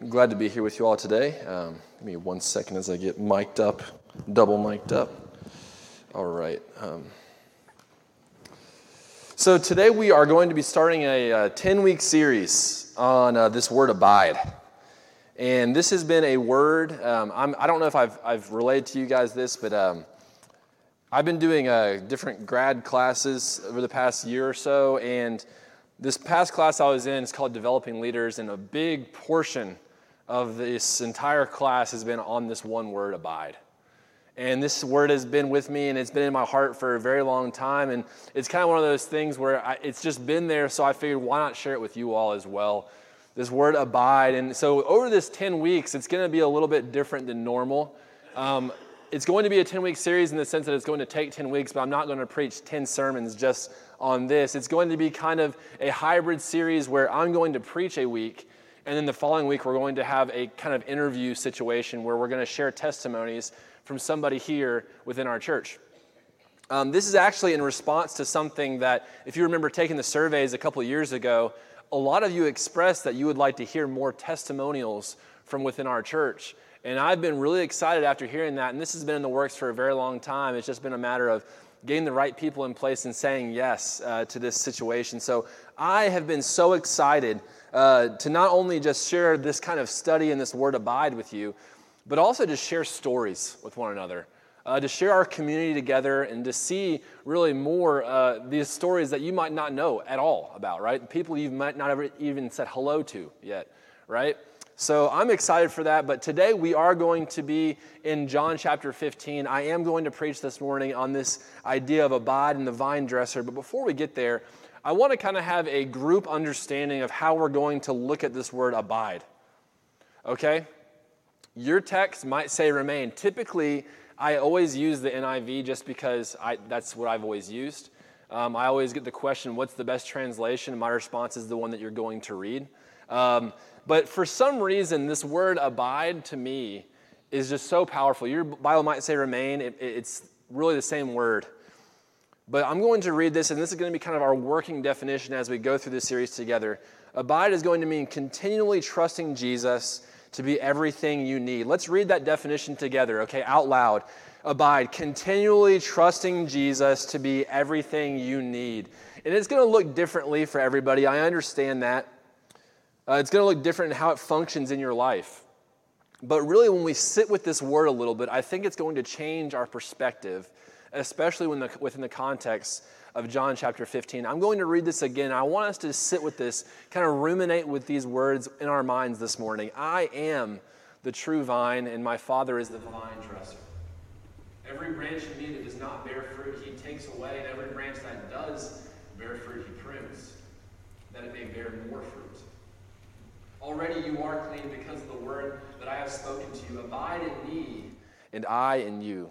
I'm glad to be here with you all today. Um, give me one second as I get mic'd up, double mic'd up. All right. Um, so today we are going to be starting a 10 week series on uh, this word abide. And this has been a word, um, I do not know if I've, I've relayed to you guys this, but um, I've been doing uh, different grad classes over the past year or so. And this past class I was in is called Developing Leaders, and a big portion of this entire class has been on this one word, abide. And this word has been with me and it's been in my heart for a very long time. And it's kind of one of those things where I, it's just been there, so I figured why not share it with you all as well? This word abide. And so over this 10 weeks, it's going to be a little bit different than normal. Um, it's going to be a 10 week series in the sense that it's going to take 10 weeks, but I'm not going to preach 10 sermons just on this. It's going to be kind of a hybrid series where I'm going to preach a week and then the following week, we're going to have a kind of interview situation where we're going to share testimonies from somebody here within our church. Um, this is actually in response to something that, if you remember taking the surveys a couple years ago, a lot of you expressed that you would like to hear more testimonials from within our church. And I've been really excited after hearing that. And this has been in the works for a very long time. It's just been a matter of getting the right people in place and saying yes uh, to this situation. So I have been so excited uh, to not only just share this kind of study and this word abide with you, but also to share stories with one another. Uh, to share our community together and to see really more uh, these stories that you might not know at all about, right? People you might not ever even said hello to yet, right? So I'm excited for that. But today we are going to be in John chapter 15. I am going to preach this morning on this idea of abide in the vine dresser. But before we get there, I want to kind of have a group understanding of how we're going to look at this word abide. Okay? Your text might say remain. Typically, I always use the NIV just because I, that's what I've always used. Um, I always get the question, what's the best translation? My response is the one that you're going to read. Um, but for some reason, this word abide to me is just so powerful. Your Bible might say remain, it, it's really the same word. But I'm going to read this, and this is going to be kind of our working definition as we go through this series together. Abide is going to mean continually trusting Jesus to be everything you need. Let's read that definition together, okay, out loud. Abide, continually trusting Jesus to be everything you need. And it's going to look differently for everybody. I understand that. Uh, it's going to look different in how it functions in your life. But really, when we sit with this word a little bit, I think it's going to change our perspective especially when the, within the context of John chapter 15. I'm going to read this again. I want us to sit with this, kind of ruminate with these words in our minds this morning. I am the true vine, and my Father is the vine dresser. Every branch in me that does not bear fruit, he takes away, and every branch that does bear fruit, he prunes, that it may bear more fruit. Already you are clean because of the word that I have spoken to you. Abide in me, and I in you.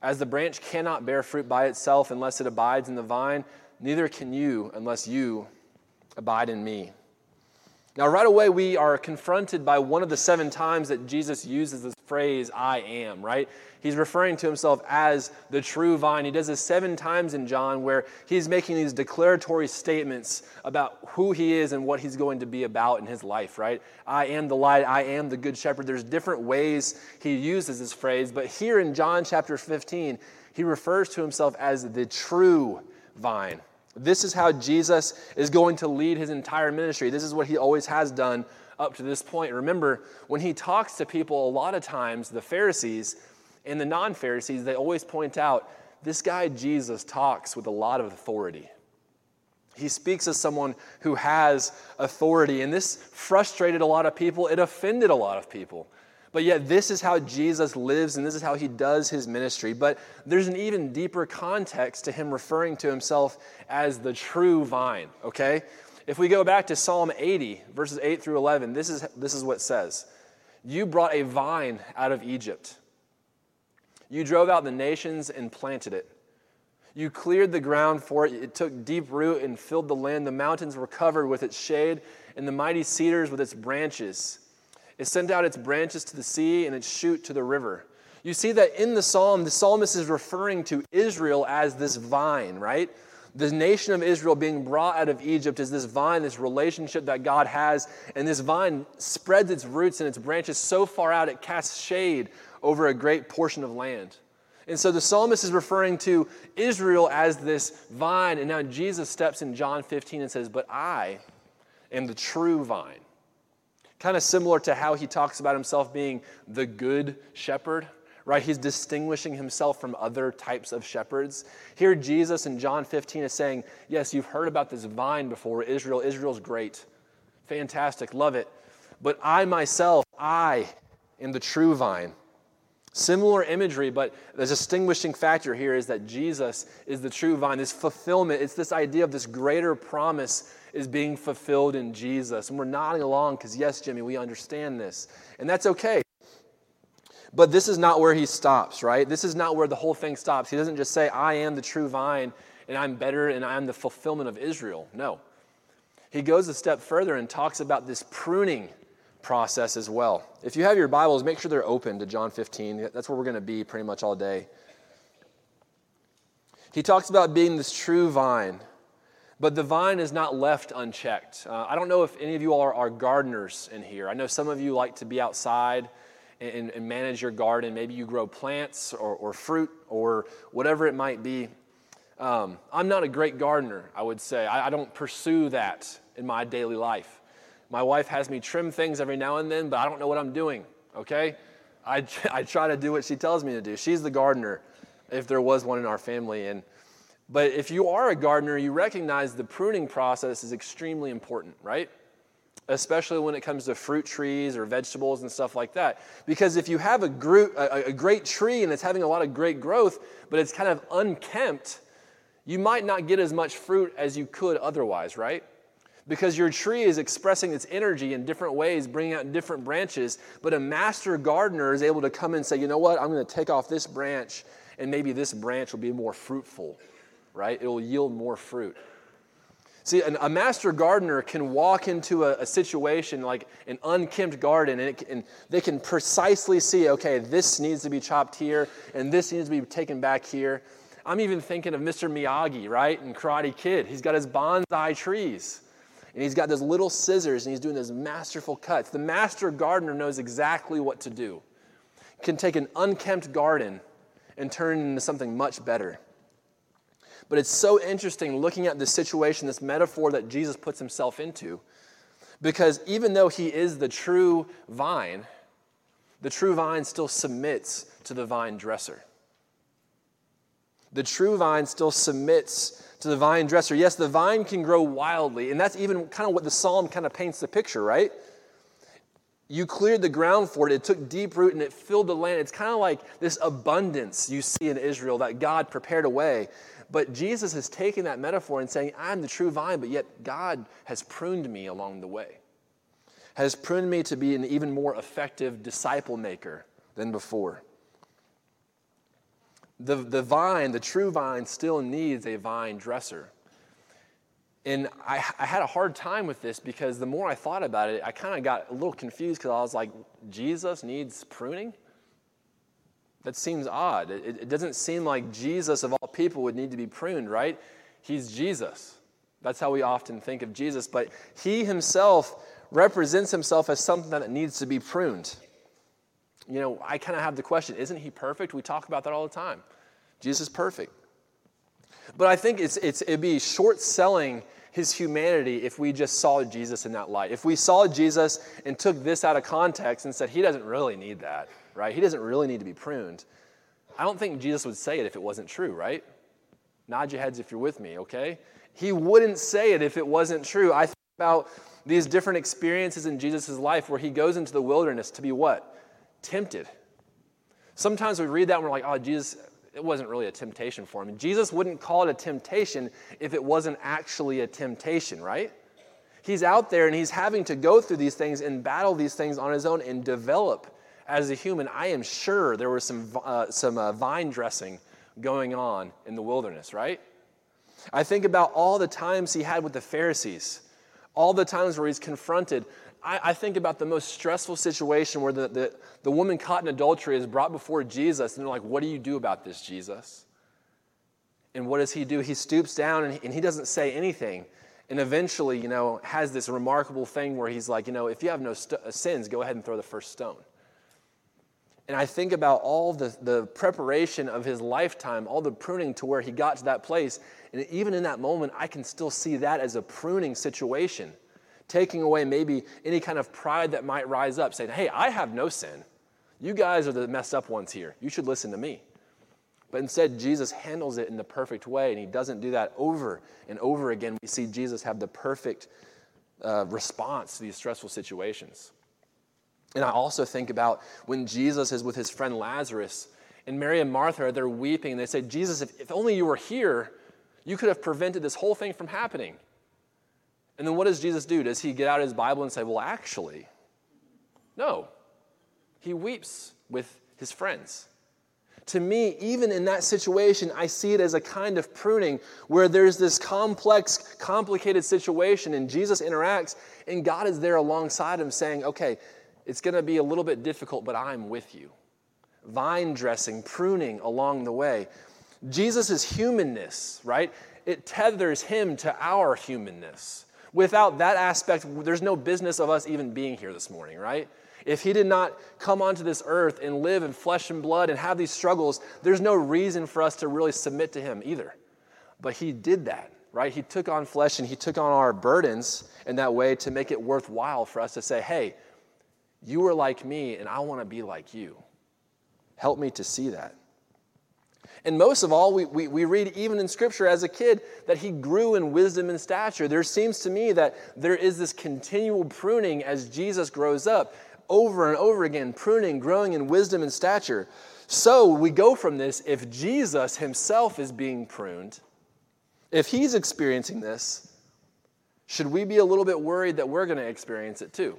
As the branch cannot bear fruit by itself unless it abides in the vine, neither can you unless you abide in me. Now, right away, we are confronted by one of the seven times that Jesus uses this phrase, I am, right? He's referring to himself as the true vine. He does this seven times in John where he's making these declaratory statements about who he is and what he's going to be about in his life, right? I am the light, I am the good shepherd. There's different ways he uses this phrase, but here in John chapter 15, he refers to himself as the true vine. This is how Jesus is going to lead his entire ministry. This is what he always has done up to this point. Remember, when he talks to people, a lot of times, the Pharisees and the non Pharisees, they always point out this guy Jesus talks with a lot of authority. He speaks as someone who has authority, and this frustrated a lot of people. It offended a lot of people. But yet, this is how Jesus lives and this is how he does his ministry. But there's an even deeper context to him referring to himself as the true vine, okay? If we go back to Psalm 80, verses 8 through 11, this is, this is what says You brought a vine out of Egypt, you drove out the nations and planted it. You cleared the ground for it. It took deep root and filled the land. The mountains were covered with its shade, and the mighty cedars with its branches. It sent out its branches to the sea and its shoot to the river. You see that in the psalm, the psalmist is referring to Israel as this vine, right? The nation of Israel being brought out of Egypt is this vine, this relationship that God has. And this vine spreads its roots and its branches so far out it casts shade over a great portion of land. And so the psalmist is referring to Israel as this vine. And now Jesus steps in John 15 and says, But I am the true vine. Kind of similar to how he talks about himself being the good shepherd right? He's distinguishing himself from other types of shepherds. Here, Jesus in John 15 is saying, Yes, you've heard about this vine before, Israel. Israel's great. Fantastic. Love it. But I myself, I am the true vine. Similar imagery, but the distinguishing factor here is that Jesus is the true vine. This fulfillment, it's this idea of this greater promise is being fulfilled in Jesus. And we're nodding along because, yes, Jimmy, we understand this. And that's okay. But this is not where he stops, right? This is not where the whole thing stops. He doesn't just say, I am the true vine and I'm better and I'm the fulfillment of Israel. No. He goes a step further and talks about this pruning process as well. If you have your Bibles, make sure they're open to John 15. That's where we're going to be pretty much all day. He talks about being this true vine, but the vine is not left unchecked. Uh, I don't know if any of you are, are gardeners in here. I know some of you like to be outside and, and manage your garden. Maybe you grow plants or, or fruit or whatever it might be. Um, I'm not a great gardener, I would say. I, I don't pursue that in my daily life. My wife has me trim things every now and then, but I don't know what I'm doing, okay? I, I try to do what she tells me to do. She's the gardener, if there was one in our family. And, but if you are a gardener, you recognize the pruning process is extremely important, right? Especially when it comes to fruit trees or vegetables and stuff like that. Because if you have a, gro- a, a, great tree and it's having a lot of great growth, but it's kind of unkempt, you might not get as much fruit as you could otherwise, right? Because your tree is expressing its energy in different ways, bringing out different branches. But a master gardener is able to come and say, you know what, I'm going to take off this branch, and maybe this branch will be more fruitful, right? It will yield more fruit. See, an, a master gardener can walk into a, a situation like an unkempt garden and, it, and they can precisely see, okay, this needs to be chopped here and this needs to be taken back here. I'm even thinking of Mr. Miyagi, right? In Karate Kid. He's got his bonsai trees and he's got those little scissors and he's doing those masterful cuts. The master gardener knows exactly what to do. Can take an unkempt garden and turn it into something much better. But it's so interesting looking at this situation, this metaphor that Jesus puts himself into, because even though he is the true vine, the true vine still submits to the vine dresser. The true vine still submits to the vine dresser. Yes, the vine can grow wildly, and that's even kind of what the psalm kind of paints the picture, right? You cleared the ground for it, it took deep root and it filled the land. It's kind of like this abundance you see in Israel that God prepared a way. But Jesus is taking that metaphor and saying, I'm the true vine, but yet God has pruned me along the way, has pruned me to be an even more effective disciple maker than before. The, the vine, the true vine, still needs a vine dresser. And I, I had a hard time with this because the more I thought about it, I kind of got a little confused because I was like, Jesus needs pruning? That seems odd. It, it doesn't seem like Jesus, of all people, would need to be pruned, right? He's Jesus. That's how we often think of Jesus. But he himself represents himself as something that needs to be pruned. You know, I kind of have the question isn't he perfect? We talk about that all the time. Jesus is perfect. But I think it's, it's, it'd be short selling his humanity if we just saw Jesus in that light. If we saw Jesus and took this out of context and said, he doesn't really need that right? He doesn't really need to be pruned. I don't think Jesus would say it if it wasn't true, right? Nod your heads if you're with me, okay? He wouldn't say it if it wasn't true. I think about these different experiences in Jesus' life where he goes into the wilderness to be what? Tempted. Sometimes we read that and we're like, oh, Jesus, it wasn't really a temptation for him. Jesus wouldn't call it a temptation if it wasn't actually a temptation, right? He's out there and he's having to go through these things and battle these things on his own and develop as a human, I am sure there was some, uh, some uh, vine dressing going on in the wilderness, right? I think about all the times he had with the Pharisees, all the times where he's confronted. I, I think about the most stressful situation where the, the, the woman caught in adultery is brought before Jesus, and they're like, What do you do about this, Jesus? And what does he do? He stoops down and he, and he doesn't say anything. And eventually, you know, has this remarkable thing where he's like, you know, if you have no st- uh, sins, go ahead and throw the first stone. And I think about all the, the preparation of his lifetime, all the pruning to where he got to that place. And even in that moment, I can still see that as a pruning situation, taking away maybe any kind of pride that might rise up, saying, hey, I have no sin. You guys are the messed up ones here. You should listen to me. But instead, Jesus handles it in the perfect way, and he doesn't do that over and over again. We see Jesus have the perfect uh, response to these stressful situations. And I also think about when Jesus is with his friend Lazarus, and Mary and Martha, they're weeping, and they say, Jesus, if, if only you were here, you could have prevented this whole thing from happening. And then what does Jesus do? Does he get out his Bible and say, Well, actually, no. He weeps with his friends to me, even in that situation, I see it as a kind of pruning where there's this complex, complicated situation, and Jesus interacts, and God is there alongside him saying, Okay, it's going to be a little bit difficult, but I'm with you. Vine dressing, pruning along the way. Jesus' humanness, right? It tethers him to our humanness. Without that aspect, there's no business of us even being here this morning, right? If he did not come onto this earth and live in flesh and blood and have these struggles, there's no reason for us to really submit to him either. But he did that, right? He took on flesh and he took on our burdens in that way to make it worthwhile for us to say, hey, you are like me and I want to be like you. Help me to see that. And most of all, we, we, we, read even in Scripture as a kid that he grew in wisdom and stature. There seems to me that there is this continual pruning as Jesus grows up over and over again, pruning, growing in wisdom and stature. So we go from this if Jesus himself is being pruned, if he's experiencing this, should we be a little bit worried that we're going to experience it too?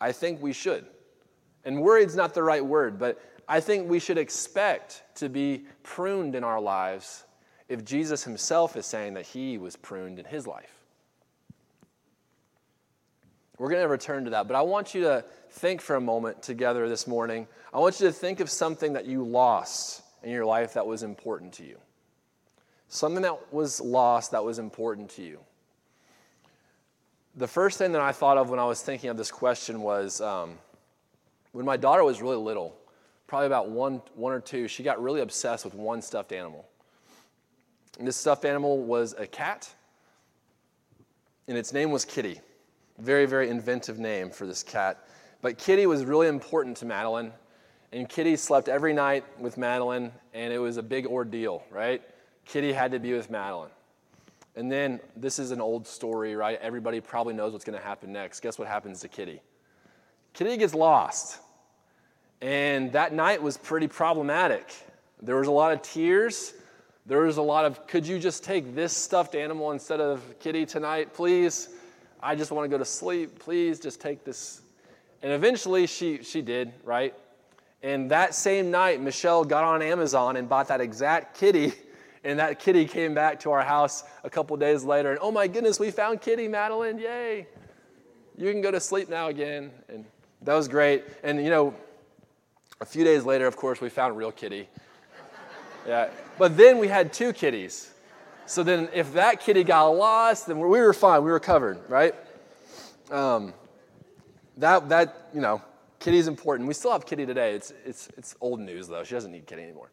I think we should. And worried's not the right word, but I think we should expect to be pruned in our lives if Jesus himself is saying that he was pruned in his life. We're going to return to that, but I want you to think for a moment together this morning. I want you to think of something that you lost in your life that was important to you. Something that was lost that was important to you. The first thing that I thought of when I was thinking of this question was um, when my daughter was really little, probably about one, one or two, she got really obsessed with one stuffed animal. And this stuffed animal was a cat, and its name was Kitty. Very, very inventive name for this cat. But Kitty was really important to Madeline. And Kitty slept every night with Madeline, and it was a big ordeal, right? Kitty had to be with Madeline. And then, this is an old story, right? Everybody probably knows what's going to happen next. Guess what happens to Kitty? Kitty gets lost. And that night was pretty problematic. There was a lot of tears. There was a lot of, could you just take this stuffed animal instead of Kitty tonight, please? I just want to go to sleep. Please just take this. And eventually she, she did, right? And that same night, Michelle got on Amazon and bought that exact kitty. And that kitty came back to our house a couple days later. And oh my goodness, we found Kitty, Madeline. Yay. You can go to sleep now again. And that was great. And you know, a few days later, of course, we found real kitty. Yeah. But then we had two kitties. So then, if that kitty got lost, then we were fine. We were covered, right? Um, that, that, you know, kitty's important. We still have kitty today. It's, it's, it's old news, though. She doesn't need kitty anymore.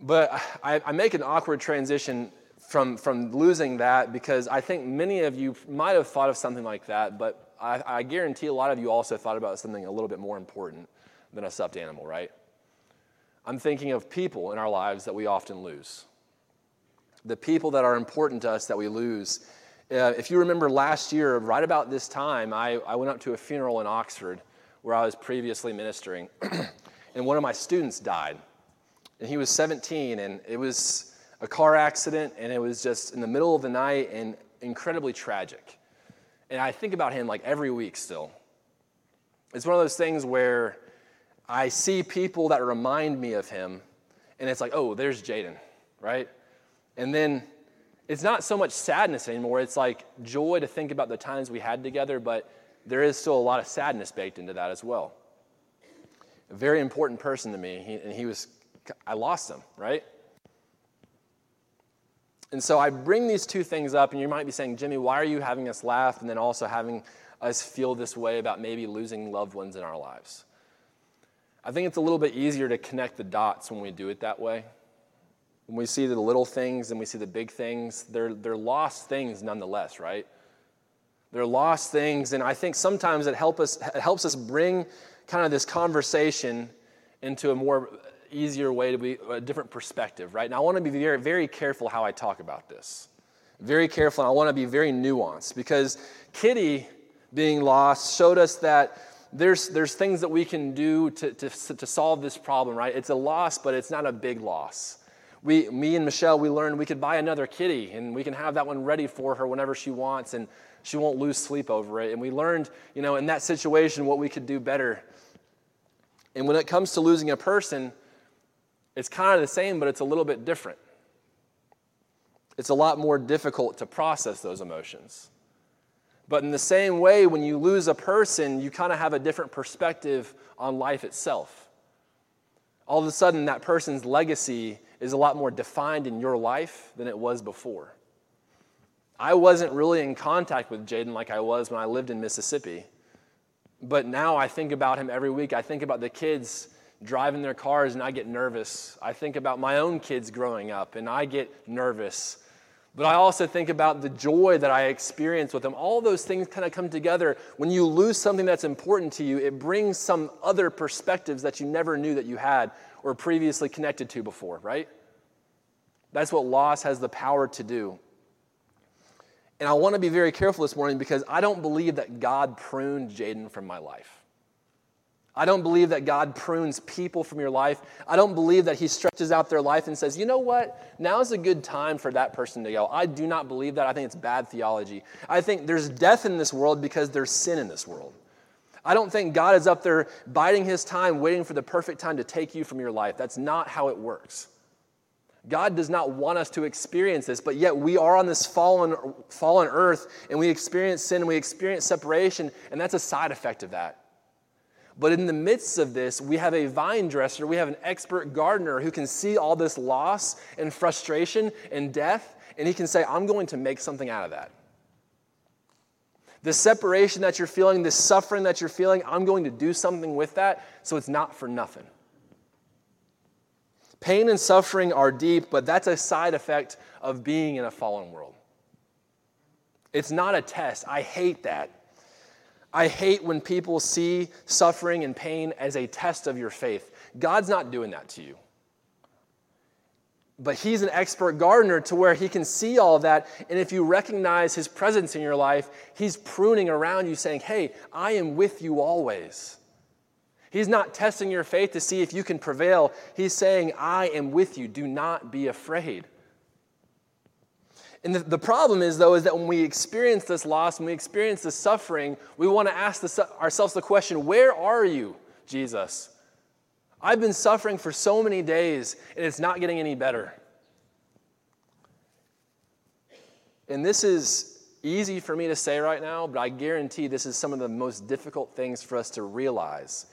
But I, I make an awkward transition from, from losing that because I think many of you might have thought of something like that, but I, I guarantee a lot of you also thought about something a little bit more important than a stuffed animal, right? I'm thinking of people in our lives that we often lose the people that are important to us that we lose. Uh, if you remember last year, right about this time, I, I went up to a funeral in Oxford where I was previously ministering, and one of my students died. And he was 17, and it was a car accident, and it was just in the middle of the night and incredibly tragic. And I think about him like every week still. It's one of those things where I see people that remind me of him, and it's like, oh, there's Jaden, right? And then it's not so much sadness anymore. It's like joy to think about the times we had together, but there is still a lot of sadness baked into that as well. A very important person to me, and he was I lost them, right? And so I bring these two things up, and you might be saying, Jimmy, why are you having us laugh and then also having us feel this way about maybe losing loved ones in our lives? I think it's a little bit easier to connect the dots when we do it that way. When we see the little things and we see the big things, they're, they're lost things nonetheless, right? They're lost things, and I think sometimes it, help us, it helps us bring kind of this conversation into a more easier way to be a different perspective, right? Now, I want to be very, very careful how I talk about this. Very careful. I want to be very nuanced because Kitty being lost showed us that there's, there's things that we can do to, to, to solve this problem, right? It's a loss, but it's not a big loss. We, me and Michelle, we learned we could buy another kitty and we can have that one ready for her whenever she wants and she won't lose sleep over it. And we learned, you know, in that situation what we could do better. And when it comes to losing a person, it's kind of the same, but it's a little bit different. It's a lot more difficult to process those emotions. But in the same way, when you lose a person, you kind of have a different perspective on life itself. All of a sudden, that person's legacy is a lot more defined in your life than it was before. I wasn't really in contact with Jaden like I was when I lived in Mississippi. But now I think about him every week. I think about the kids driving their cars and I get nervous. I think about my own kids growing up and I get nervous. But I also think about the joy that I experience with them. All those things kind of come together. When you lose something that's important to you, it brings some other perspectives that you never knew that you had or previously connected to before, right? That's what loss has the power to do. And I want to be very careful this morning because I don't believe that God pruned Jaden from my life. I don't believe that God prunes people from your life. I don't believe that He stretches out their life and says, you know what, now is a good time for that person to go. I do not believe that. I think it's bad theology. I think there's death in this world because there's sin in this world. I don't think God is up there biding His time, waiting for the perfect time to take you from your life. That's not how it works. God does not want us to experience this, but yet we are on this fallen, fallen earth and we experience sin and we experience separation, and that's a side effect of that. But in the midst of this, we have a vine dresser, we have an expert gardener who can see all this loss and frustration and death, and he can say, I'm going to make something out of that. The separation that you're feeling, the suffering that you're feeling, I'm going to do something with that so it's not for nothing. Pain and suffering are deep, but that's a side effect of being in a fallen world. It's not a test. I hate that. I hate when people see suffering and pain as a test of your faith. God's not doing that to you. But He's an expert gardener to where He can see all that. And if you recognize His presence in your life, He's pruning around you, saying, Hey, I am with you always. He's not testing your faith to see if you can prevail. He's saying, I am with you. Do not be afraid. And the, the problem is, though, is that when we experience this loss, when we experience this suffering, we want to ask the, ourselves the question Where are you, Jesus? I've been suffering for so many days, and it's not getting any better. And this is easy for me to say right now, but I guarantee this is some of the most difficult things for us to realize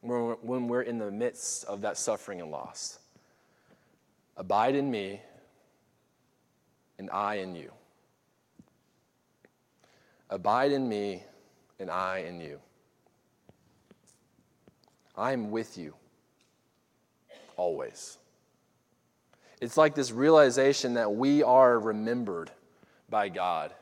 when we're in the midst of that suffering and loss. Abide in me, and I in you. Abide in me, and I in you. I am with you always. It's like this realization that we are remembered by God.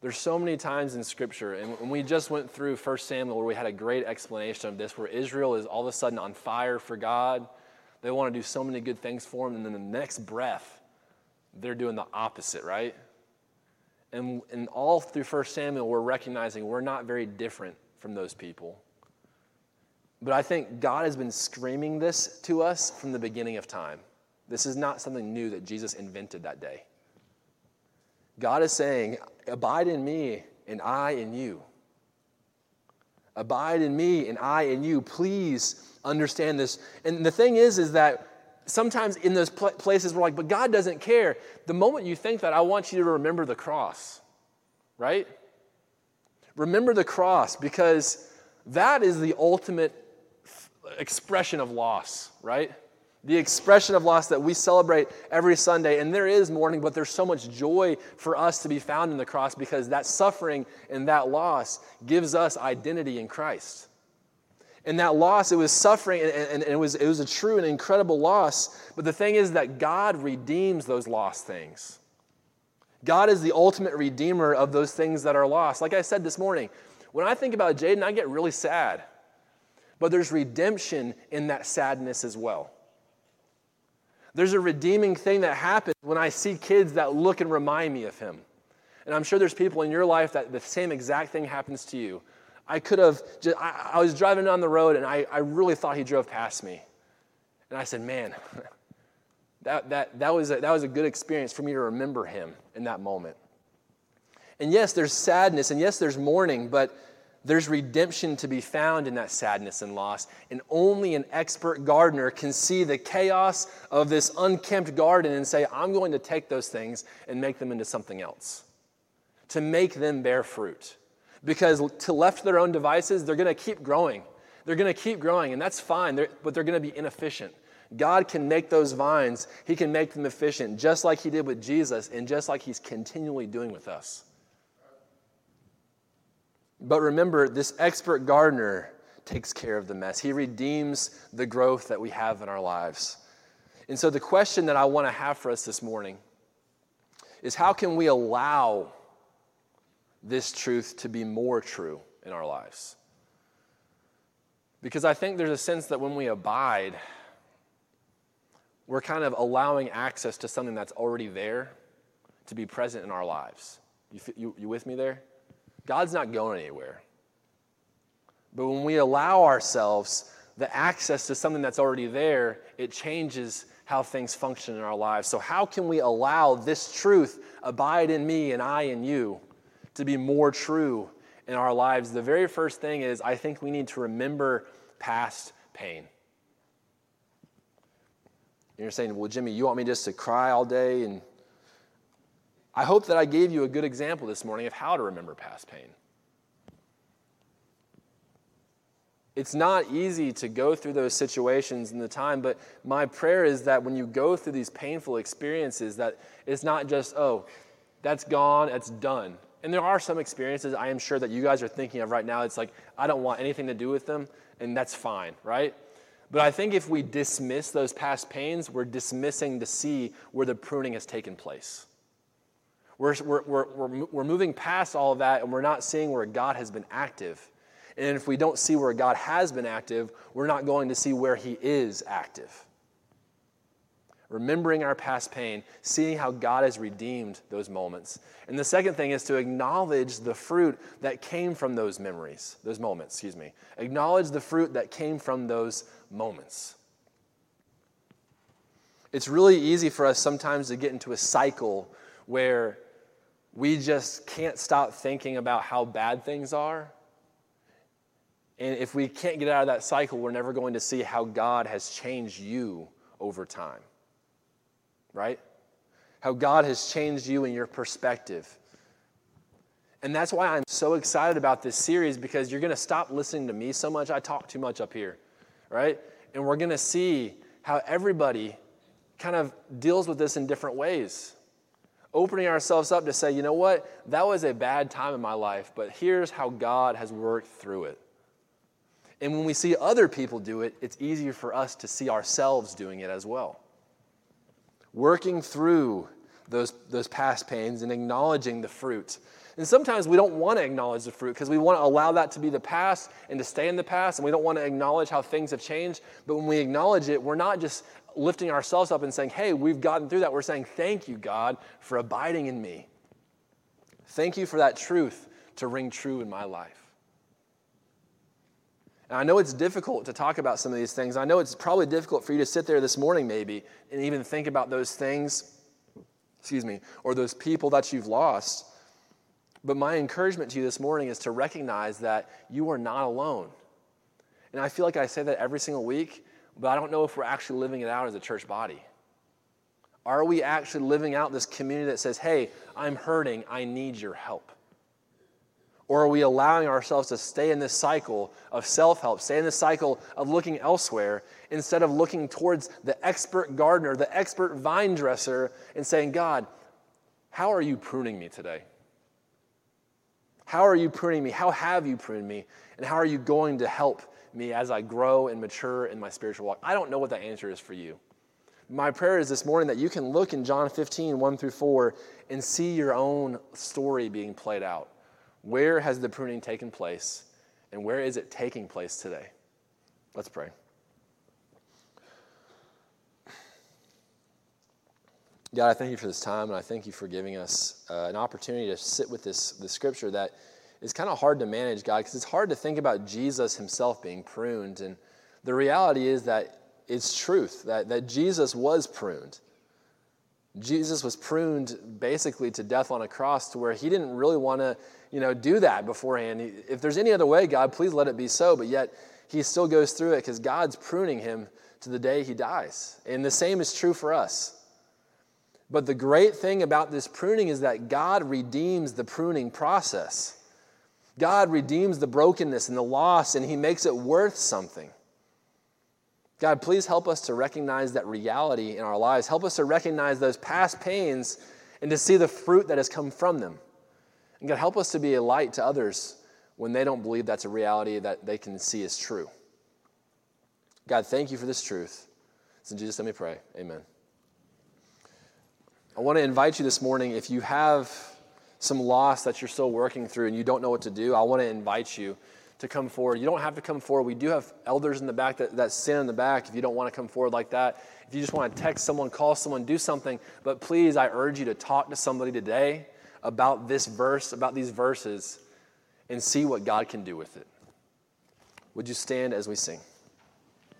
There's so many times in Scripture, and when we just went through 1 Samuel where we had a great explanation of this, where Israel is all of a sudden on fire for God. They want to do so many good things for Him, and then the next breath, they're doing the opposite, right? And, and all through 1 Samuel, we're recognizing we're not very different from those people. But I think God has been screaming this to us from the beginning of time. This is not something new that Jesus invented that day. God is saying, Abide in me, and I in you. Abide in me, and I in you. Please understand this. And the thing is, is that sometimes in those pl- places we're like, but God doesn't care. The moment you think that, I want you to remember the cross, right? Remember the cross because that is the ultimate f- expression of loss, right? the expression of loss that we celebrate every Sunday. And there is mourning, but there's so much joy for us to be found in the cross because that suffering and that loss gives us identity in Christ. And that loss, it was suffering and, and, and it, was, it was a true and incredible loss. But the thing is that God redeems those lost things. God is the ultimate redeemer of those things that are lost. Like I said this morning, when I think about Jaden, I get really sad. But there's redemption in that sadness as well. There's a redeeming thing that happens when I see kids that look and remind me of him. And I'm sure there's people in your life that the same exact thing happens to you. I could have, just, I, I was driving down the road and I, I really thought he drove past me. And I said, man, that, that, that, was a, that was a good experience for me to remember him in that moment. And yes, there's sadness, and yes, there's mourning, but there's redemption to be found in that sadness and loss. And only an expert gardener can see the chaos of this unkempt garden and say, I'm going to take those things and make them into something else, to make them bear fruit. Because to left their own devices, they're going to keep growing. They're going to keep growing, and that's fine, they're, but they're going to be inefficient. God can make those vines, He can make them efficient, just like He did with Jesus, and just like He's continually doing with us. But remember, this expert gardener takes care of the mess. He redeems the growth that we have in our lives. And so, the question that I want to have for us this morning is how can we allow this truth to be more true in our lives? Because I think there's a sense that when we abide, we're kind of allowing access to something that's already there to be present in our lives. You, you, you with me there? God's not going anywhere. But when we allow ourselves the access to something that's already there, it changes how things function in our lives. So, how can we allow this truth, abide in me and I in you, to be more true in our lives? The very first thing is I think we need to remember past pain. You're saying, well, Jimmy, you want me just to cry all day and I hope that I gave you a good example this morning of how to remember past pain. It's not easy to go through those situations in the time, but my prayer is that when you go through these painful experiences, that it's not just, oh, that's gone, it's done. And there are some experiences I am sure that you guys are thinking of right now. It's like, I don't want anything to do with them, and that's fine, right? But I think if we dismiss those past pains, we're dismissing to see where the pruning has taken place. We're, we're, we're, we're moving past all of that and we're not seeing where God has been active. And if we don't see where God has been active, we're not going to see where He is active. Remembering our past pain, seeing how God has redeemed those moments. And the second thing is to acknowledge the fruit that came from those memories, those moments, excuse me. Acknowledge the fruit that came from those moments. It's really easy for us sometimes to get into a cycle where we just can't stop thinking about how bad things are. And if we can't get out of that cycle, we're never going to see how God has changed you over time. Right? How God has changed you and your perspective. And that's why I'm so excited about this series because you're going to stop listening to me so much. I talk too much up here, right? And we're going to see how everybody kind of deals with this in different ways opening ourselves up to say, you know what, that was a bad time in my life, but here's how God has worked through it. And when we see other people do it, it's easier for us to see ourselves doing it as well. Working through those, those past pains and acknowledging the fruit. And sometimes we don't want to acknowledge the fruit because we want to allow that to be the past and to stay in the past, and we don't want to acknowledge how things have changed. But when we acknowledge it, we're not just lifting ourselves up and saying, hey, we've gotten through that. We're saying, thank you, God, for abiding in me. Thank you for that truth to ring true in my life. And I know it's difficult to talk about some of these things. I know it's probably difficult for you to sit there this morning, maybe, and even think about those things, excuse me, or those people that you've lost. But my encouragement to you this morning is to recognize that you are not alone. And I feel like I say that every single week, but I don't know if we're actually living it out as a church body. Are we actually living out this community that says, hey, I'm hurting, I need your help? Or are we allowing ourselves to stay in this cycle of self help, stay in this cycle of looking elsewhere instead of looking towards the expert gardener, the expert vine dresser, and saying, God, how are you pruning me today? How are you pruning me? How have you pruned me? And how are you going to help me as I grow and mature in my spiritual walk? I don't know what the answer is for you. My prayer is this morning that you can look in John 15, 1 through 4, and see your own story being played out. Where has the pruning taken place, and where is it taking place today? Let's pray. God, I thank you for this time, and I thank you for giving us uh, an opportunity to sit with this, this scripture that is kind of hard to manage, God, because it's hard to think about Jesus himself being pruned. And the reality is that it's truth, that, that Jesus was pruned. Jesus was pruned basically to death on a cross to where he didn't really want to, you know, do that beforehand. If there's any other way, God, please let it be so. But yet he still goes through it because God's pruning him to the day he dies. And the same is true for us. But the great thing about this pruning is that God redeems the pruning process. God redeems the brokenness and the loss, and He makes it worth something. God, please help us to recognize that reality in our lives. Help us to recognize those past pains and to see the fruit that has come from them. And God, help us to be a light to others when they don't believe that's a reality that they can see as true. God, thank you for this truth. It's in Jesus' let me pray. Amen. I want to invite you this morning, if you have some loss that you're still working through and you don't know what to do, I want to invite you to come forward. You don't have to come forward. We do have elders in the back that, that in the back if you don't want to come forward like that. If you just want to text someone, call someone, do something. But please, I urge you to talk to somebody today about this verse, about these verses, and see what God can do with it. Would you stand as we sing?